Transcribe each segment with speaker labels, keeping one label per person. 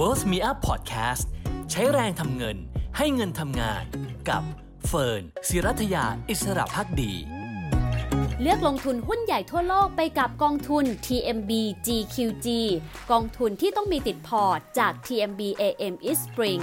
Speaker 1: Worth Me Up Podcast ใช้แรงทำเงินให้เงินทำงาน กับเฟิร์นศิรัถยาอิสรภักดี
Speaker 2: เลือกลงทุนหุ้นใหญ่ทั่วโลกไปกับกองทุน TMB GQG กองทุนที่ต้องมีติดพอร์ตจาก TMBAM Eastspring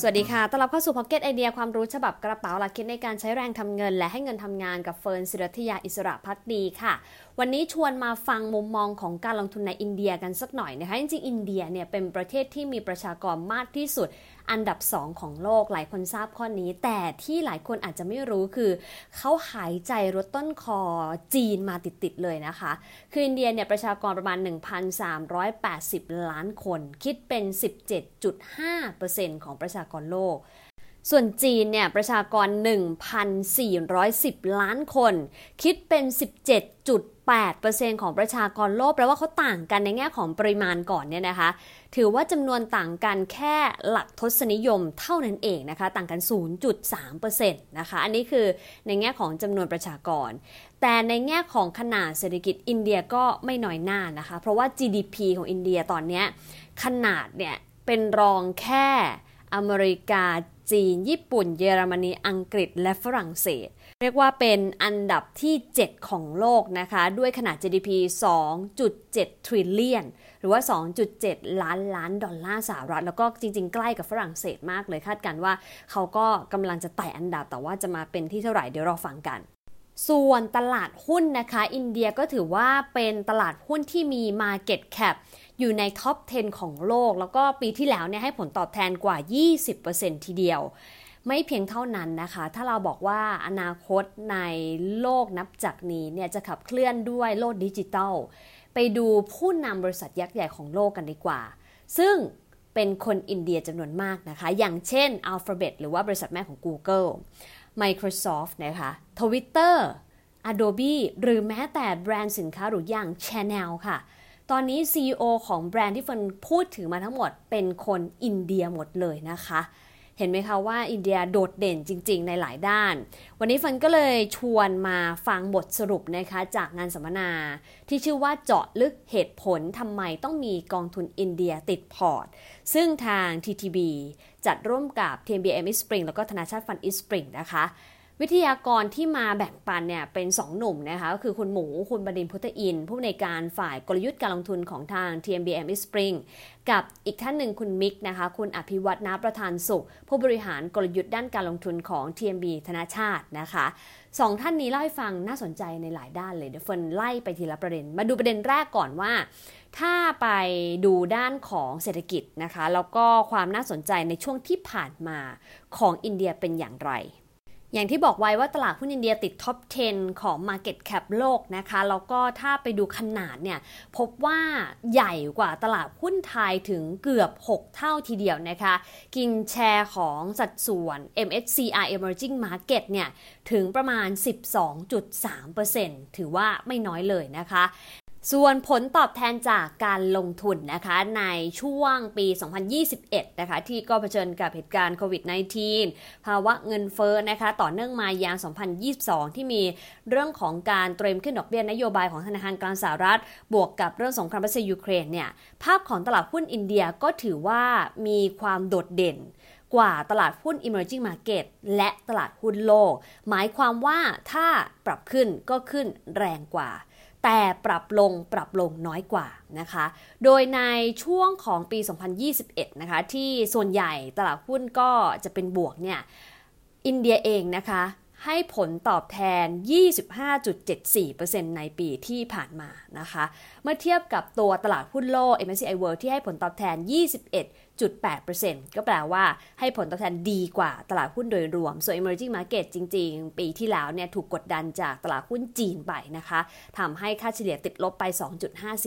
Speaker 2: สวัสดีค่ะ ต้อนรับเข้าสู่ Pocket ไอเดียความรู้ฉบับกระเป๋าหลักคิดในการใช้แรงทำเงิน และให้เงินทำงานกับเฟิร์นศิรัถยาอิสรภักดีค่ะ วันนี้ชวนมาฟังมุมมองของการลงทุนในอินเดียกันสักหน่อยนะคะ จริงๆ อินเดียเนี่ยเป็นประเทศที่มีประชากรมากที่สุดอันดับ 2 ของโลกหลายคนทราบข้อนี้ แต่ที่หลายคนอาจจะไม่รู้คือ เขาหายใจรถต้นคอจีนมาติด ๆ เลยนะคะ คืออินเดียเนี่ยประชากรประมาณ 1,380 ล้านคน คิดเป็น 17.5%ของประชากรโลก ส่วนจีนเนี่ยประชากร 1,410 ล้านคน คิดเป็น 17.8%ของประชากรโลกแปลว่าเขาต่างกันในแง่ของปริมาณก่อนเนี่ยนะคะ ถือว่าจำนวนต่างกันแค่หลักทศนิยมเท่านั้นเองนะคะ ต่างกัน 0.3%นะคะ อันนี้คือในแง่ของจำนวนประชากร แต่ในแง่ของขนาดเศรษฐกิจอินเดียก็ไม่น้อยหน้านะคะ เพราะว่า GDP ของอินเดียตอนนี้ขนาดเนี่ยเป็นรองแค่อเมริกาจีน ญี่ปุ่น เยอรมนี อังกฤษ และฝรั่งเศส เรียกว่าเป็นอันดับที่ 7 ของโลกนะคะ ด้วยขนาด GDP 2.7 trillion หรือว่า 2.7 ล้านล้านดอลลาร์สหรัฐ แล้วก็จริง ๆ ใกล้กับฝรั่งเศสมากเลย คาดกันว่าเขาก็กำลังจะไต่อันดับ แต่ว่าจะมาเป็นที่เท่าไหร่เดี๋ยวราฟังกันส่วนตลาดหุ้นนะคะ อินเดียก็ถือว่าเป็นตลาดหุ้นที่มี Market Cap อยู่ในท็อป 10 ของโลก แล้วก็ปีที่แล้วเนี่ยให้ผลตอบแทนกว่า 20%ทีเดียว ไม่เพียงเท่านั้นนะคะ ถ้าเราบอกว่าอนาคตในโลกนับจากนี้เนี่ยจะขับเคลื่อนด้วยโลกดิจิทัลไปดูผู้นำบริษัทยักษ์ใหญ่ของโลกกันดีกว่า ซึ่งเป็นคนอินเดียจำนวนมากนะคะ อย่างเช่น Alphabet หรือว่าบริษัทแม่ของ Google Microsoft นะคะ Twitter Adobe หรือแม้แต่แบรนด์สินค้าหรูอย่าง Chanel ค่ะ ตอนนี้ CEO ของแบรนด์ที่เฟิร์นพูดถึงมาทั้งหมดเป็นคนอินเดียหมดเลยนะคะ เห็นไหมคะว่าอินเดียโดดเด่นจริง ๆ ในหลายด้าน วันนี้เฟิร์นก็เลยชวนมาฟังบทสรุปนะคะจากงานสัมมนา ที่ชื่อว่าเจาะลึกเหตุผลทำไมต้องมีกองทุนอินเดียติดพอร์ต ซึ่งทาง TTB จัดร่วมกับ TMBAM Eastspring แล้วก็ธนชาต Fund Eastspring นะคะ วิทยากรที่มาแบ่งปันเนี่ยเป็น 2 หนุ่มนะคะก็คือคุณหมูคุณบดินพุทธอิน ผู้ในการฝ่ายกลยุทธ์การลงทุนของทาง TMBM East Spring กับอีกท่านหนึ่งคุณมิกนะคะคุณอภิวัฒนาประธานสุข ผู้บริหารกลยุทธ์ด้านการลงทุนของ TMB ธนาชาตินะคะสองท่านนี้เล่าให้ฟังน่าสนใจในหลายด้านเลยเดี๋ยวเฟิร์นไล่ไปทีละประเด็น มาดูประเด็นแรกก่อนว่า ถ้าไปดูด้านของเศรษฐกิจนะคะ แล้วก็ความน่าสนใจในช่วงที่ผ่านมาของอินเดียเป็นอย่างไร อย่างที่บอกไว้ว่าตลาดหุ้นอินเดียติดท็อป 10 ของ Market Cap โลกนะคะ แล้วก็ถ้าไปดูขนาดเนี่ย พบว่าใหญ่กว่าตลาดหุ้นไทยถึงเกือบ 6 เท่าทีเดียวนะคะ กินแชร์ของสัดส่วน MSCI Emerging Market เนี่ย ถึงประมาณ 12.3%ถือว่าไม่น้อยเลยนะคะ ส่วนผลตอบแทนจากการลงทุนนะคะในช่วงปี 2021 นะคะที่ก็เผชิญกับเหตุการณ์โควิด -19 ภาวะเงินเฟ้อนะคะต่อเนื่องมายาง2022 ที่มีเรื่องของการเตรียมขึ้นดอกเบี้ยนโยบายของธนาคารกลางสหรัฐ บวกกับเรื่องสงครามรัสเซียยูเครนเนี่ยภาพของตลาดหุ้นอินเดียก็ถือว่ามีความโดดเด่นกว่าตลาดหุ้น emerging market และตลาดหุ้นโลก หมายความว่าถ้าปรับขึ้นก็ขึ้นแรงกว่า แต่ปรับลงปรับลงน้อยกว่านะคะ โดยในช่วงของปี 2021 นะคะ ที่ส่วนใหญ่ตลาดหุ้นก็จะเป็นบวกเนี่ย อินเดียเองนะคะ ให้ผลตอบแทน 25.74%ในปีที่ผ่านมานะคะ เมื่อเทียบกับตัวตลาดหุ้นโลก MSCI World ที่ให้ผลตอบแทน 21 0.8%ก็แปลว่าให้ผลตอบแทนดีกว่าตลาดหุ้นโดยรวม ส่วน emerging market จริง ๆ ปีที่แล้วเนี่ยถูกกดดันจากตลาดหุ้นจีนไปนะคะทำให้ค่าเฉลี่ยติดลบไป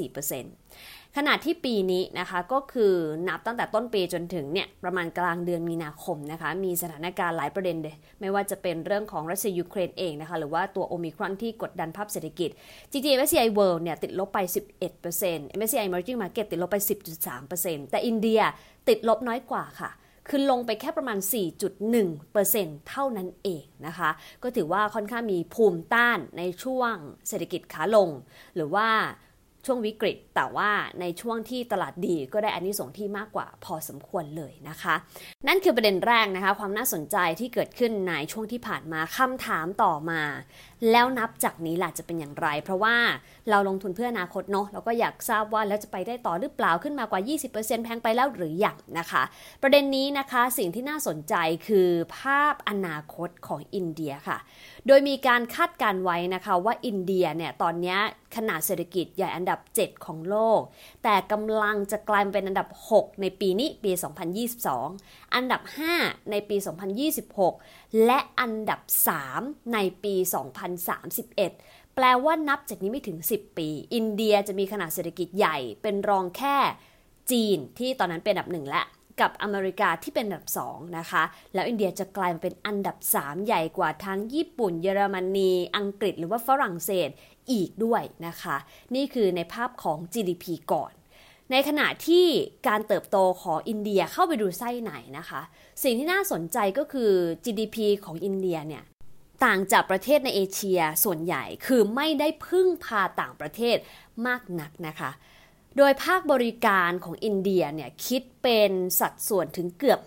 Speaker 2: 2.54% ขณะที่ปีนี้นะคะก็คือนับตั้งแต่ต้นปีจนถึงเนี่ยประมาณกลางเดือนมีนาคมนะคะมีสถานการณ์หลายประเด็นเลยไม่ว่าจะเป็นเรื่องของรัสเซียยูเครนเองนะคะหรือว่าตัวโอมิครอนที่กดดันภาพเศรษฐกิจ GDP MSCI World เนี่ยติดลบไป 11% MSCI Emerging Market ติดลบไป 10.3%แต่อินเดียติดลบน้อยกว่าค่ะคือลงไปแค่ประมาณ 4.1%เท่านั้นเองนะคะ ก็ถือว่าค่อนข้างมีภูมิต้านในช่วงเศรษฐกิจขาลง หรือว่า ช่วงวิกฤต แต่ว่าในช่วงที่ตลาดดีก็ได้อันนี้ส่งที่มากกว่าพอสมควรเลยนะคะ นั่นคือประเด็นแรกนะคะ ความน่าสนใจที่เกิดขึ้นในช่วงที่ผ่านมาคำถามต่อมา แล้วนับจากนี้ล่ะจะเป็นอย่างไร เพราะว่าเราลงทุนเพื่ออนาคตเนาะเราก็อยากทราบว่าแล้วจะไปได้ต่อหรือเปล่าขึ้นมากว่า 20%แพงไปแล้วหรืออยังนะคะ ประเด็นนี้นะคะสิ่งที่น่าสนใจคือภาพอนาคตของอินเดียค่ะ โดยมีการคาดการไว้นะคะว่าอินเดียเนี่ยตอนนี้ขนาดเศรษฐกิจใหญ่อันดับ 7 ของโลก แต่กำลังจะกลายเป็นอันดับ 6 ในปีนี้ปี 2022 อันดับ 5 ในปี 2026 และอันดับ 3 ในปี 2031 แปลว่านับจากนี้ไม่ถึง 10 ปี อินเดียจะมีขนาดเศรษฐกิจใหญ่เป็นรองแค่จีนที่ตอนนั้นเป็นอันดับหนึ่งและ กับอเมริกาที่เป็นอันดับ 2 นะคะ แล้วอินเดียจะกลายมาเป็นอันดับ 3 ใหญ่กว่าทั้งญี่ปุ่น เยอรมนี อังกฤษหรือว่าฝรั่งเศสอีกด้วยนะคะ นี่คือในภาพของ GDP ก่อน ในขณะที่การเติบโตของอินเดียเข้าไปดูไส้ไหนนะคะ สิ่งที่น่าสนใจก็คือ GDP ของอินเดียเนี่ยต่างจากประเทศในเอเชียส่วนใหญ่คือไม่ได้พึ่งพาต่างประเทศมากนักนะคะ โดยภาคบริการของอินเดียเนี่ยคิดเป็นสัดส่วนถึงเกือบ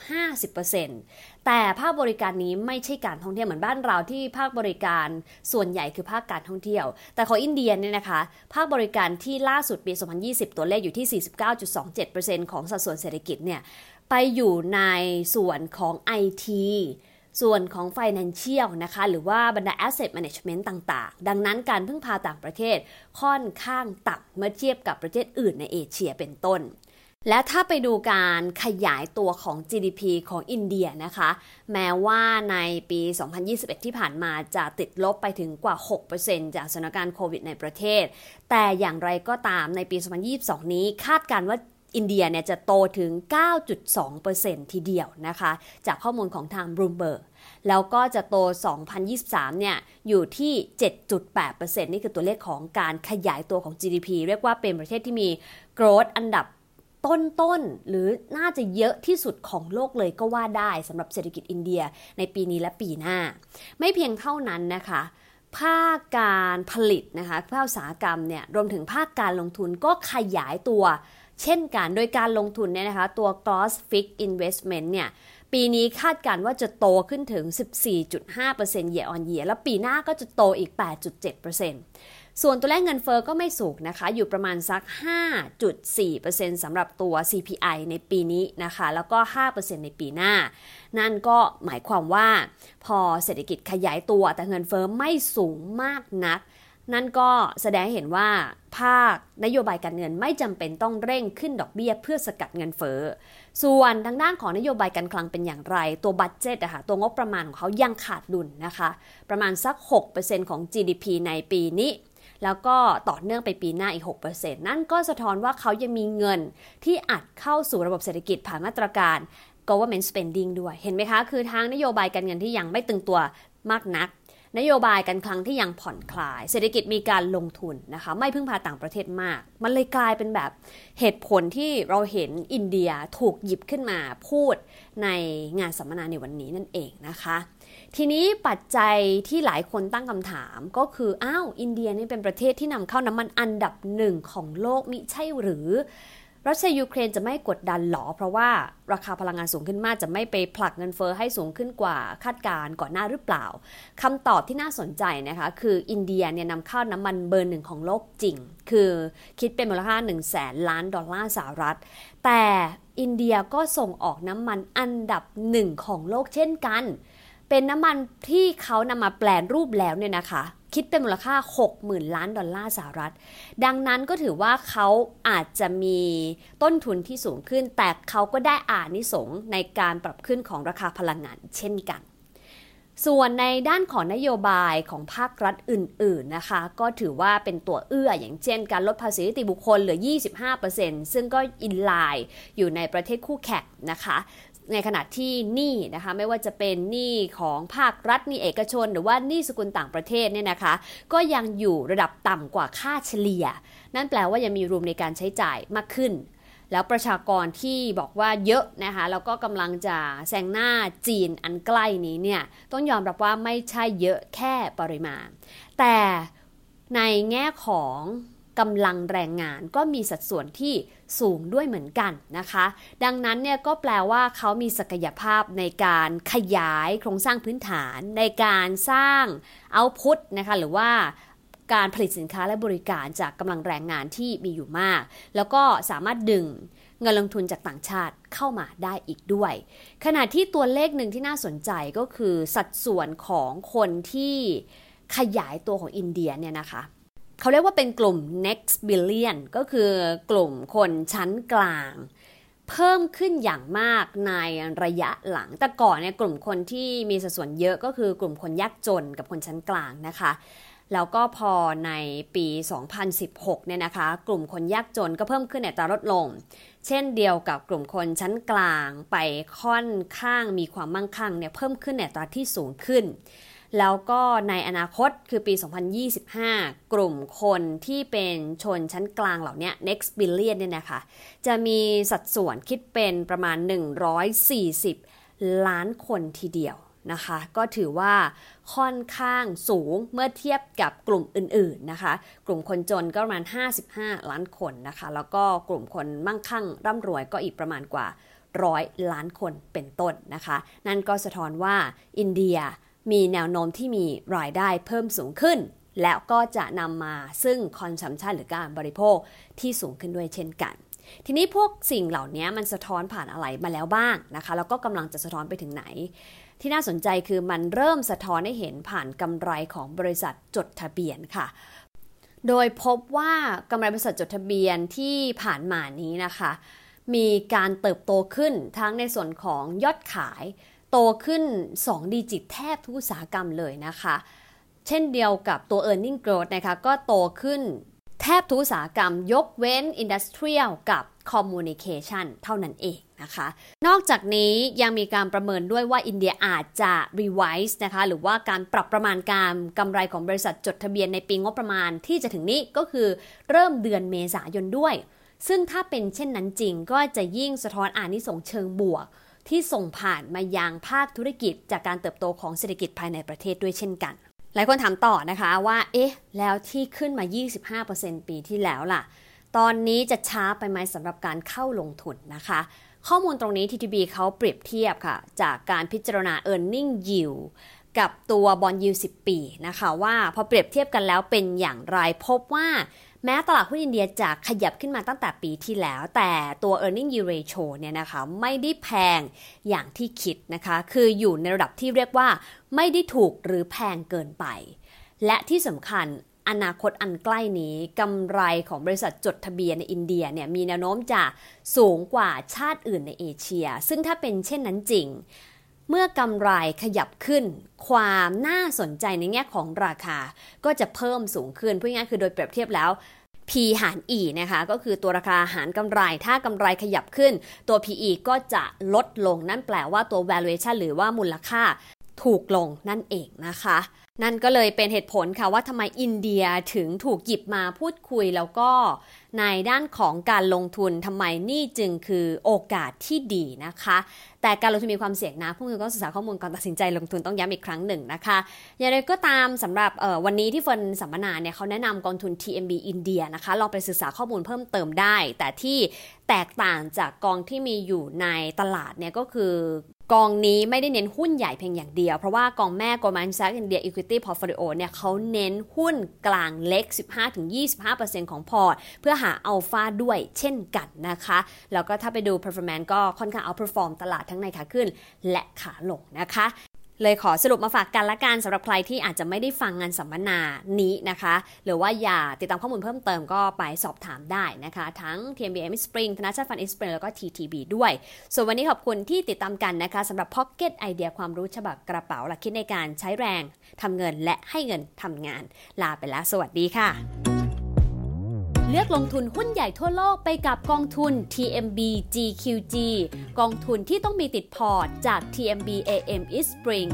Speaker 2: 50%แต่ภาคบริการนี้ไม่ใช่การท่องเที่ยวเหมือนบ้านเราที่ภาคบริการส่วนใหญ่คือภาคการท่องเที่ยว แต่ของอินเดียเนี่ยนะคะ ภาคบริการที่ล่าสุดปี 2020 ตัวเลขอยู่ที่ 49.27%ของสัดส่วนเศรษฐกิจเนี่ยไปอยู่ในส่วนของ IT ส่วนของ Financial นะคะหรือว่าบรรดา Asset Management ต่างๆ ดังนั้นการพึ่งพาต่างประเทศค่อนข้างต่ำเมื่อเทียบกับประเทศอื่นในเอเชียเป็นต้น และถ้าไปดูการขยายตัวของ GDP ของอินเดียนะคะ แม้ว่าในปี 2021 ที่ผ่านมาจะติดลบไปถึงกว่า 6%จากสถานการณ์โควิดในประเทศ แต่อย่างไรก็ตามในปี 2022 นี้คาดการว่าอินเดียเนี่ยจะโตถึง 9.2%ทีเดียวนะคะ จากข้อมูลของทางบรูมเบิร์ก แล้วก็จะโต 2023 เนี่ย อยู่ที่ 7.8%นี่คือตัวเลขของการขยายตัวของ GDP เรียกว่าเป็นประเทศที่มี growth อันดับต้นๆ หรือน่าจะเยอะที่สุดของโลกเลยก็ว่าได้สำหรับเศรษฐกิจอินเดียในปีนี้และปีหน้า ไม่เพียงเท่านั้นนะคะภาคการผลิตนะคะภาคอุตสาหกรรมเนี่ยรวมถึงภาคการลงทุนก็ขยายตัว เช่นกันโดยการลงทุนเนี่ยนะคะตัว gross fixed investment เนี่ย ปีนี้คาดการว่าจะโตขึ้นถึง 14.5% year on year แล้วปีหน้าก็จะโตอีก 8.7%ส่วนตัวเลขเงินเฟอ้อก็ไม่สูงนะคะ อยู่ประมาณสัก 5.4%สำหรับตัว CPI ในปีนี้นะคะ แล้วก็ 5%ในปีหน้า นั่นก็หมายความว่าพอเศรษฐกิจขยายตัวแต่เงินเฟอ้อไม่สูงมากนัก นั่นก็แสดงเห็นว่าภาคนโยบายการเงินไม่จำเป็นต้องเร่งขึ้นดอกเบี้ยเพื่อสกัดเงินเฟ้อ ส่วนทางด้านของนโยบายการคลังเป็นอย่างไร ตัวบัตเจตอะค่ะตัวงบประมาณของเขายังขาดดุลนนะคะ ประมาณสัก 6%ของ GDP ในปีนี้ แล้วก็ต่อเนื่องไปปีหน้าอีก 6%นั่นก็สะท้อนว่าเขายังมีเงินที่อัดเข้าสู่ระบบเศรษฐกิจผ่านมาตรการ government spending ด้วย เห็นไหมคะ คือทางนโยบายการเงินที่ยังไม่ตึงตัวมากนัก นโยบายการคลังที่ยังผ่อนคลาย เศรษฐกิจมีการลงทุนนะคะไม่พึ่งพาต่างประเทศมาก มันเลยกลายเป็นแบบเหตุผลที่เราเห็นอินเดียถูกหยิบขึ้นมาพูดในงานสัมมนาในวันนี้นั่นเองนะคะ ทีนี้ปัจจัยที่หลายคนตั้งคำถามก็คืออ้าวอินเดียนี่เป็นประเทศที่นำเข้าน้ำมันอันดับหนึ่งของโลกมิใช่หรือ รัสเซียยูเครนจะไม่กดดันหรอ เพราะว่าราคาพลังงานสูงขึ้นมากจะไม่ไปผลักเงินเฟ้อให้สูงขึ้นกว่าคาดการณ์ก่อนหน้าหรือเปล่าคำตอบที่น่าสนใจนะคะ คืออินเดียเนี่ยนำเข้าน้ำมันเบอร์หนึ่งของโลกจริง คือคิดเป็นมูลค่า1 0 0 0 0แสนล้านดอลลาร์สหรัฐ แต่อินเดียก็ส่งออกน้ำมันอันดับหนึ่งของโลกเช่นกัน เป็นน้ำมันที่เขานำมาแปลนรูปแล้วเนี่ยนะคะ คิดเป็นมูลค่า 60,000 ล้านดอลลาร์สหรัฐ ดังนั้นก็ถือว่าเขาอาจจะมีต้นทุนที่สูงขึ้น แต่เขาก็ได้อานิสงในการปรับขึ้นของราคาพลังงานเช่นกัน ส่วนในด้านของนโยบายของภาครัฐอื่น ๆ นะคะ ก็ถือว่าเป็นตัวเอื้ออย่างเช่น การลดภาษีนิติบุคคลเหลือ 25%ซึ่งก็อินไลน์อยู่ในประเทศคู่แข่งนะคะ ในขณะที่หนี้นะคะไม่ว่าจะเป็นหนี้ของภาครัฐหนี้เอกชน หรือว่าหนี้สกุลต่างประเทศเนี่ยนะคะ ก็ยังอยู่ระดับต่ำกว่าค่าเฉลี่ย นั่นแปลว่ายังมีรูมในการใช้จ่ายมากขึ้น แล้วประชากรที่บอกว่าเยอะนะคะแล้วก็กำลังจะแซงหน้าจีนอันใกล้นี้เนี่ยต้องยอมรับว่าไม่ใช่เยอะแค่ปริมาณ แต่ในแง่ของ กำลังแรงงานก็มีสัดส่วนที่สูงด้วยเหมือนกันนะคะ ดังนั้นเนี่ยก็แปลว่าเขามีศักยภาพในการขยายโครงสร้างพื้นฐาน ในการสร้างเอาพุทนะคะหรือว่าการผลิตสินค้าและบริการจากกำลังแรงงานที่มีอยู่มาก แล้วก็สามารถดึงเงินลงทุนจากต่างชาติเข้ามาได้อีกด้วย ขณะที่ตัวเลขหนึ่งที่น่าสนใจก็คือสัดส่วนของคนที่ขยายตัวของอินเดียเนี่ยนะคะ เขาเรียกว่าเป็นกลุ่ม next billion ก็คือกลุ่มคนชั้นกลาง เพิ่มขึ้นอย่างมากในระยะหลัง แต่ก่อนเนี่ยกลุ่มคนที่มีสัดส่วนเยอะก็คือกลุ่มคนยากจนกับคนชั้นกลางนะคะแล้วก็พอในปี 2016 เนี่ยนะคะ กลุ่มคนยากจนก็เพิ่มขึ้นในตาลดลง เช่นเดียวกับกลุ่มคนชั้นกลางไปค่อนข้างมีความมั่งคั่งเนี่ยเพิ่มขึ้นในตาที่สูงขึ้น แล้วก็ในอนาคตคือปี 2025 กลุ่มคนที่เป็นชนชั้นกลางเหล่านี้ next billion เนี่ยนะคะจะมีสัดส่วนคิดเป็นประมาณ 140 ล้านคนทีเดียวนะคะก็ถือว่าค่อนข้างสูงเมื่อเทียบกับกลุ่มอื่นๆนะคะ กลุ่มคนจนก็ประมาณ 55 ล้านคนนะคะ แล้วก็กลุ่มคนมั่งคั่งร่ำรวยก็อีกประมาณกว่าร้อยล้านคนเป็นต้นนะคะ นั่นก็สะท้อนว่าอินเดีย มีแนวโน้มที่มีรายได้เพิ่มสูงขึ้น แล้วก็จะนำมาซึ่ง consumption หรือการบริโภคที่สูงขึ้นด้วยเช่นกัน ทีนี้พวกสิ่งเหล่านี้มันสะท้อนผ่านอะไรมาแล้วบ้างนะคะแล้วก็กำลังจะสะท้อนไปถึงไหน ที่น่าสนใจคือมันเริ่มสะท้อนให้เห็นผ่านกำไรของบริษัทจดทะเบียนค่ะโดยพบว่ากำไรบริษัทจดทะเบียนที่ผ่านมานี้นะคะ มีการเติบโตขึ้นทั้งในส่วนของยอดขาย โตขึ้น 2 ดิจิตแทบทุกอุตสาหกรรมเลยนะคะ เช่นเดียวกับตัว e a r n i n g growth นะคะ ก็โตขึ้นแทบทุกอุตสาหกรรม ยกเว้น Industrial กับ Communication เท่านั้นเองนะคะ นอกจากนี้ยังมีการประเมินด้วยว่าอินเดียอาจจะ revise นะคะ หรือว่าการปรับประมาณการกำไรของบริษัทจดทะเบียนในปีงบประมาณที่จะถึงนี้ก็คือเริ่มเดือนเมษายนด้วย ซึ่งถ้าเป็นเช่นนั้นจริงก็จะยิ่งสะท้อนอานิสงเชิงบวก ที่ส่งผ่านมายังภาคธุรกิจ จากการเติบโตของเศรษฐกิจภายในประเทศด้วยเช่นกัน หลายคนถามต่อนะคะว่า เอ๊ะ แล้วที่ขึ้นมา 25%ปีที่แล้วล่ะ ตอนนี้จะช้าไปไหมสำหรับการเข้าลงทุนนะคะ ข้อมูลตรงนี้ TTB เขาเปรียบเทียบค่ะ จากการพิจารณา e a r n i n g yield กับตัวบอลยู10 ปีนะคะว่าพอเปรียบเทียบกันแล้วเป็นอย่างไรพบว่า แม้ตลาดหุ้นอินเดียจะขยับขึ้นมาตั้งแต่ปีที่แล้ว แต่ตัว e a r n i n g yield ratio เนี่ยนะคะไม่ได้แพงอย่างที่คิดนะคะ คืออยู่ในระดับที่เรียกว่า ไม่ได้ถูกหรือแพงเกินไป และที่สำคัญอนาคตอันใกล้นี้กำไรของบริษัทจดทะเบียนในอินเดียเนี่ยมีแนวโน้มจะสูงกว่าชาติอื่นในเอเชีย ซึ่งถ้าเป็นเช่นนั้นจริง เมื่อกำไรขยับขึ้น ความน่าสนใจในแง่ของราคาก็จะเพิ่มสูงขึ้นพูดง่ายคือโดยเปรียบเทียบแล้ว P หาร E นะคะก็คือตัวราคาหารกำไร ถ้ากำไรขยับขึ้น ตัว PE ก็จะลดลงนั่นแปลว่าตัว valuation หรือว่ามูลค่าถูกลงนั่นเองนะคะ นั่นก็เลยเป็นเหตุผลค่ะว่าทำไมอินเดียถึงถูกหยิบมาพูดคุยแล้วก็ในด้านของการลงทุนทำไมนี่จึงคือโอกาสที่ดีนะคะ แต่การลงทุนมีความเสี่ยงนะผู้ลงทุนก็ศึกษาข้อมูลก่อนตัดสินใจลงทุนต้องย้ำอีกครั้งหนึ่งนะคะอย่างไรก็ตามสำหรับวันนี้ที่เฟิร์นสัมมนาเนี่ยเขาแนะนำกองทุน TMB อินเดียนะคะลองไปศึกษาข้อมูลเพิ่มเติมได้ แต่ที่แตกต่างจากกองที่มีอยู่ในตลาดเนี่ยก็คือ กองนี้ไม่ได้เน้นหุ้นใหญ่เพียงอย่างเดียว เพราะว่ากองแม่ Goldman Sachs India Equity Portfolio เนี่ยเขาเน้นหุ้นกลางเล็ก 15-25%ของพอร์ต เพื่อหาอัลฟาด้วยเช่นกันนะคะ แล้วก็ถ้าไปดู performance ก็ค่อนข้างเอา perform ตลาดทั้งในขาขึ้นและขาลงนะคะ เลยขอสรุปมาฝากกันละกันสำหรับใครที่อาจจะไม่ได้ฟังงานสัมมนานี้นะคะ หรือว่าอยากติดตามข้อมูลเพิ่มเติมก็ไปสอบถามได้นะคะ ทั้ง TMBM Spring ธนาชาติฟัน Spring แล้วก็ TTB ด้วย ส่วนวันนี้ขอบคุณที่ติดตามกันนะคะสำหรับ Pocket ไอเดียความรู้ฉบับกระเป๋าหลักคิดในการใช้แรงทำเงินและให้เงินทำงาน ลาไปแล้ว สวัสดีค่ะ
Speaker 3: เลือกลงทุนหุ้นใหญ่ทั่วโลกไปกับกองทุน TMB GQG กองทุนที่ต้องมีติดพอร์ตจาก TMB AM East Spring